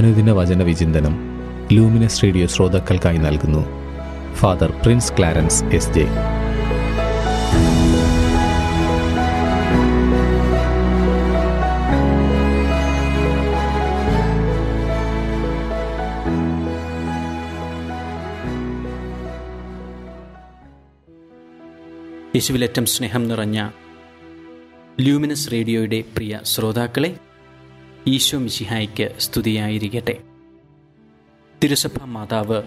അനുദിന വചന വിചിന്തനം ലൂമിനസ് റേഡിയോ ശ്രോതാക്കൾക്കായി നൽകുന്നു. Father Prince Clarence S J. യേശുവിലേറ്റം സ്നേഹം നിറഞ്ഞ ലൂമിനസ് റേഡിയോയുടെ പ്രിയ ശ്രോതാക്കളെ ഈശോ മിശിഹായ്ക്ക് സ്തുതിയായിരിക്കട്ടെ. തിരുസഭ മാതാവ്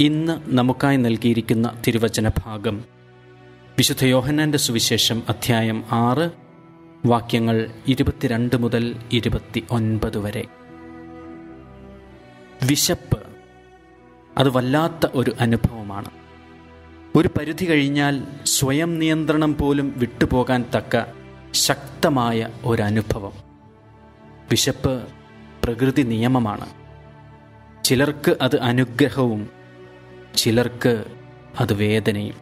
ഇന്ന് നമുക്കായി നൽകിയിരിക്കുന്ന തിരുവചന ഭാഗം വിശുദ്ധ യോഹന്നാന്റെ സുവിശേഷം അധ്യായം ആറ് വാക്യങ്ങൾ ഇരുപത്തിരണ്ട് മുതൽ ഇരുപത്തി ഒൻപത് വരെ. വിശപ്പ് അത് വല്ലാത്ത ഒരു അനുഭവമാണ്. ഒരു പരിധി കഴിഞ്ഞാൽ സ്വയം നിയന്ത്രണം പോലും വിട്ടുപോകാൻ തക്ക ശക്തമായ ഒരനുഭവം വിശപ്പ് പ്രകൃതി നിയമമാണ്. ചിലർക്ക് അത് അനുഗ്രഹവും ചിലർക്ക് അത് വേദനയും.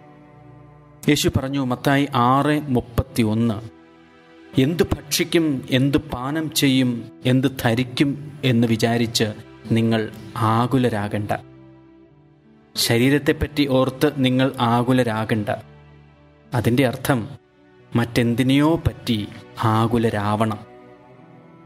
യേശു പറഞ്ഞു മത്തായി ആറ് മുപ്പത്തി ഒന്ന് എന്തു ഭക്ഷിക്കും എന്തു പാനം ചെയ്യും എന്ത് ധരിക്കും എന്ന് വിചാരിച്ച് നിങ്ങൾ ആകുലരാകണ്ട. ശരീരത്തെപ്പറ്റി ഓർത്ത് നിങ്ങൾ ആകുലരാകണ്ട. അതിന്റെ അർത്ഥം മറ്റെന്തിനെയോ പറ്റി ആകുലരാവണം.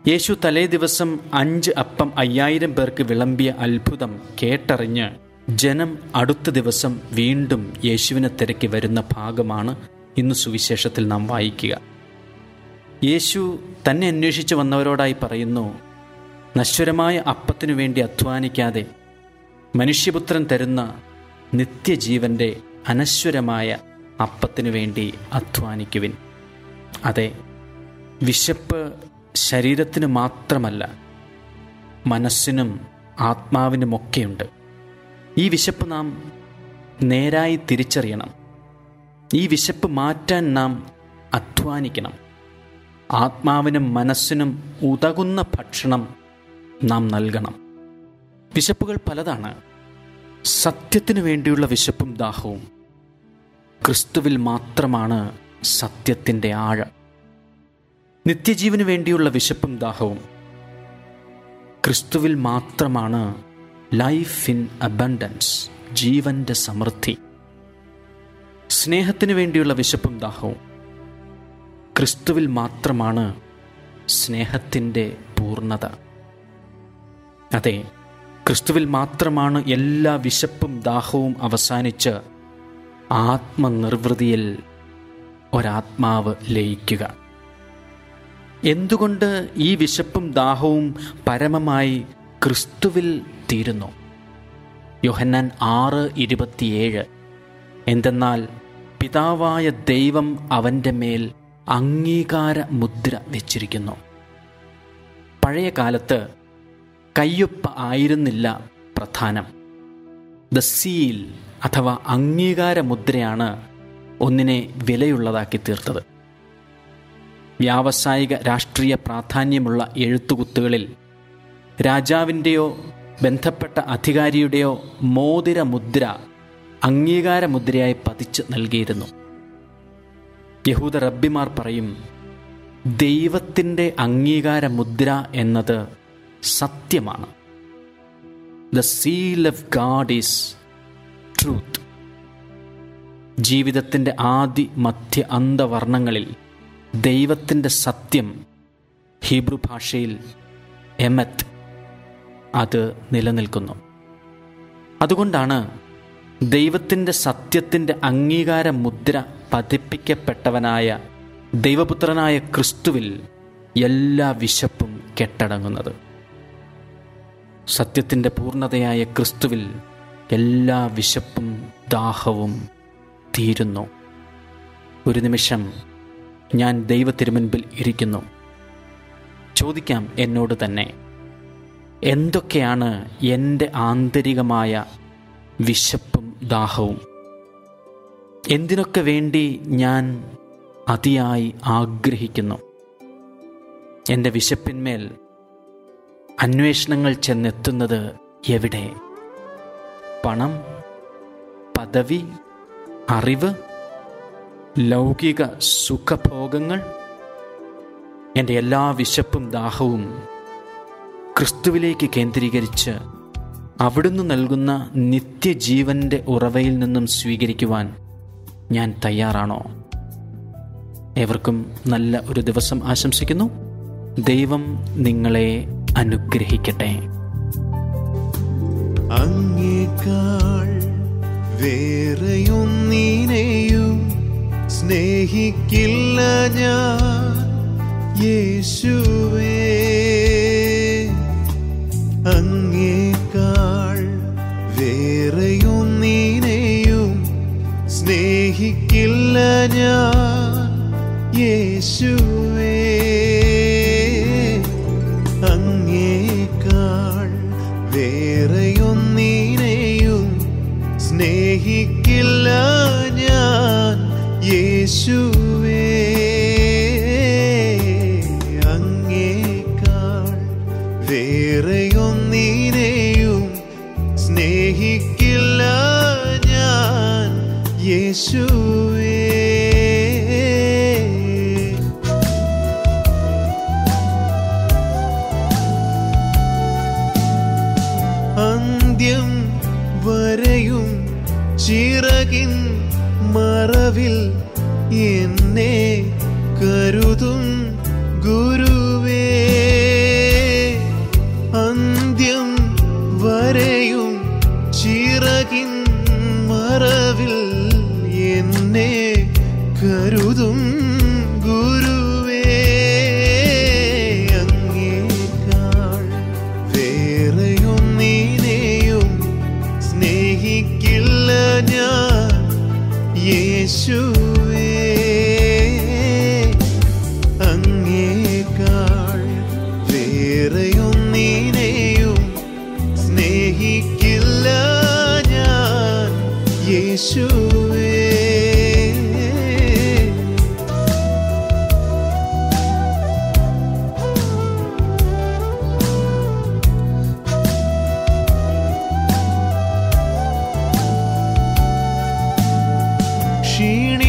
യേശു തലേ ദിവസം അഞ്ച് അപ്പം അയ്യായിരം പേർക്ക് വിളമ്പിയ അത്ഭുതം കേട്ടറിഞ്ഞ് ജനം അടുത്ത ദിവസം വീണ്ടും യേശുവിനെ തിരക്കി വരുന്ന ഭാഗമാണ് ഇന്ന് സുവിശേഷത്തിൽ നാം വായിക്കുക. യേശു തന്നെ അന്വേഷിച്ചു വന്നവരോടായി പറയുന്നു നശ്വരമായ അപ്പത്തിനു വേണ്ടി അധ്വാനിക്കാതെ മനുഷ്യപുത്രൻ തരുന്ന നിത്യജീവന്റെ അനശ്വരമായ അപ്പത്തിനു വേണ്ടി അധ്വാനിക്കുവിൻ. അതെ വിശപ്പ് ശരീരത്തിന് മാത്രമല്ല മനസ്സിനും ആത്മാവിനുമൊക്കെയുണ്ട് ഈ വിശപ്പ് നാം നേരായി തിരിച്ചറിയണം. ഈ വിശപ്പ് മാറ്റാൻ നാം അധ്വാനിക്കണം. ആത്മാവിനും മനസ്സിനും ഉതകുന്ന ഭക്ഷണം നാം നൽകണം. വിശപ്പുകൾ പലതാണ്. സത്യത്തിനു വേണ്ടിയുള്ള വിശപ്പും ദാഹവും. ക്രിസ്തുവിൽ മാത്രമാണ് സത്യത്തിന്റെ ആഴം. നിത്യജീവന് വേണ്ടിയുള്ള വിശപ്പും ദാഹവും. ക്രിസ്തുവിൽ മാത്രമാണ് ലൈഫ് ഇൻ അബൻഡൻസ് ജീവന്റെ സമൃദ്ധി. സ്നേഹത്തിന് വേണ്ടിയുള്ള വിശപ്പും ദാഹവും. ക്രിസ്തുവിൽ മാത്രമാണ് സ്നേഹത്തിന്റെ പൂർണത. അതെ ക്രിസ്തുവിൽ മാത്രമാണ് എല്ലാ വിശപ്പും ദാഹവും അവസാനിച്ച് ആത്മനിർവൃതിയിൽ ഒരാത്മാവ് ലയിക്കുക. എന്തുകൊണ്ട് ഈ വിശപ്പും ദാഹവും പരമമായി ക്രിസ്തുവിൽ തീരുന്നു? യോഹന്നാൻ ആറ് ഇരുപത്തിയേഴ്. എന്തെന്നാൽ പിതാവായ ദൈവം അവന്റെ മേൽ അംഗീകാര മുദ്ര വെച്ചിരിക്കുന്നു. പഴയ കാലത്ത് കയ്യൊപ്പ് ആയിരുന്നില്ല പ്രധാനം. ദ സീൽ അഥവാ അംഗീകാര മുദ്രയാണ് ഒന്നിനെ വിലയുള്ളതാക്കി തീർത്തത്. വ്യാവസായിക രാഷ്ട്രീയ പ്രാധാന്യമുള്ള എഴുത്തുകുത്തുകളിൽ രാജാവിന്റെയോ ബന്ധപ്പെട്ട അധികാരിയുടെയോ മോതിര മുദ്ര അംഗീകാര പതിച്ച് നൽകിയിരുന്നു. യഹൂദ റബ്ബിമാർ പറയും ദൈവത്തിന്റെ അംഗീകാര മുദ്ര എന്നത് സത്യമാണ്. The seal of God is truth ജീവിതത്തിന്റെ ആദി മധ്യ അന്തവർണങ്ങളിൽ ദൈവത്തിന്റെ സത്യം ഹീബ്രു ഭാഷയിൽ എമത്ത് അത് നിലനിൽക്കുന്നു. അതുകൊണ്ടാണ് ദൈവത്തിന്റെ സത്യത്തിന്റെ അംഗീകാര മുദ്ര പതിപ്പിക്കപ്പെട്ടവനായ ദൈവപുത്രനായ ക്രിസ്തുവിൽ എല്ലാ വിശപ്പും കെട്ടടങ്ങുന്നത്. സത്യത്തിന്റെ പൂർണതയായ ക്രിസ്തുവിൽ എല്ലാ വിശപ്പും ദാഹവും തീരുന്നു. ഒരു നിമിഷം ഞാൻ ദൈവത്തിരുമുൻപിൽ ഇരിക്കുന്നു. ചോദിക്കാം എന്നോട് തന്നെ എന്തൊക്കെയാണ് എന്റെ ആന്തരികമായ വിശപ്പും ദാഹവും? എന്തിനൊക്കെ വേണ്ടി ഞാൻ അതിയായി ആഗ്രഹിക്കുന്നു? എന്റെ വിശപ്പിന്മേൽ അന്വേഷണങ്ങൾ ചെന്നെത്തുന്നത് എവിടെ? പണം പദവി അറിവ് ലൗകിക സുഖഭോഗങ്ങൾ എന്റെ എല്ലാ വിശപ്പും ദാഹവും ക്രിസ്തുവിലേക്ക് കേന്ദ്രീകരിച്ച് അവിടുന്ന് നൽകുന്ന നിത്യജീവന്റെ ഉറവയിൽ നിന്നും സ്വീകരിക്കുവാൻ ഞാൻ തയ്യാറാണോ? ഏവർക്കും നല്ല ഒരു ദിവസം ആശംസിക്കുന്നു. ദൈവം നിങ്ങളെ അനുഗ്രഹിക്കട്ടെ. അങ്ങേക്കാൾ വേറെയൊന്നിനെയും സ്നേഹിക്കില്ല ഞാൻ യേശുവേ. അങ്ങേക്കാൾ വേറെയും നീനെയും സ്നേഹിക്കില്ല ഞാൻ യേശുവേ. അങ്ങേക്കാൾ വേറെയും നീനെയും ഞാൻ യേശുവേ. അന്ത്യം വരെയും ചിറകിൻ മറവിൽ എന്നെ കരുതും ഗുരുവേ. അന്ത്യം വരെയും ചിറകിൻ മറവിൽ എന്നെ കരുതും ഗുരുവേ അങ്ങേക്കാൾ സ്നേഹിക്കില്ല ഞാൻ.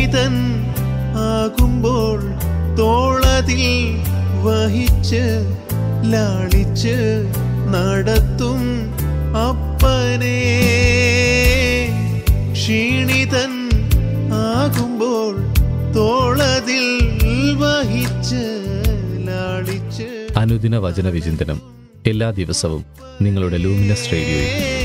ക്ഷീണിതൻ ആകുമ്പോൾ തോളതിൽ വഹിച്ച് ലാളിച്ച് നടത്തും അപ്പനെ. ക്ഷീണിതൻ ആകുമ്പോൾ തോളതിൽ വഹിച്ച് ലാളിച്ച് അനുദിന വചന വിചിന്തനം എല്ലാ ദിവസവും നിങ്ങളുടെ ലൂമിനസ് റേഡിയോയിൽ.